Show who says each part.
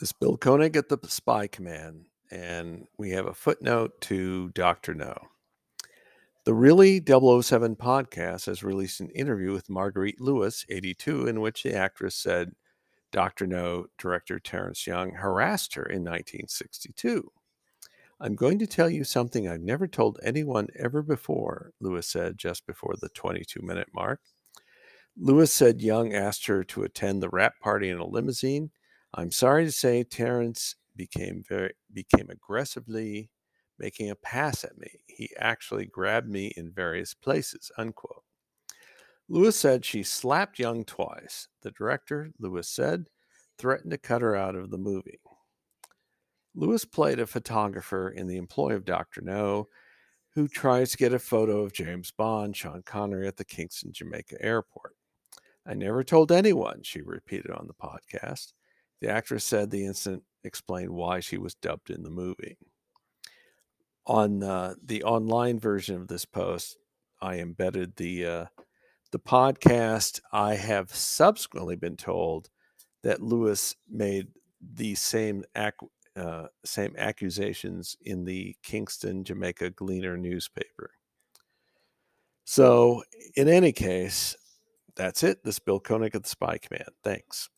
Speaker 1: This Bill Koenig at the Spy Command, and we have a footnote to Dr. No. The Really 007 podcast has released an interview with Marguerite LeWars, 82, in which the actress said Dr. No director Terence Young harassed her in 1962. I'm going to tell you something I've never told anyone ever before, LeWars said just before the 22 minute mark. LeWars said Young asked her to attend the wrap party in a limousine I'm sorry to say Terence became very became aggressively making a pass at me. He actually grabbed me in various places, unquote. LeWars said she slapped Young twice. The director, LeWars said, threatened to cut her out of the movie. LeWars played a photographer in the employ of Dr. No, who tries to get a photo of James Bond, Sean Connery, at the Kingston, Jamaica airport. I never told anyone, she repeated on the podcast. The actress said the incident explained why she was dubbed in the movie. On uh, the online version of this post, I embedded the uh, the podcast. I have subsequently been told that LeWars made the same ac- uh, same accusations in the Kingston, Jamaica Gleaner newspaper. So, in any case, that's it. This Bill Koenig of the Spy Command. Thanks.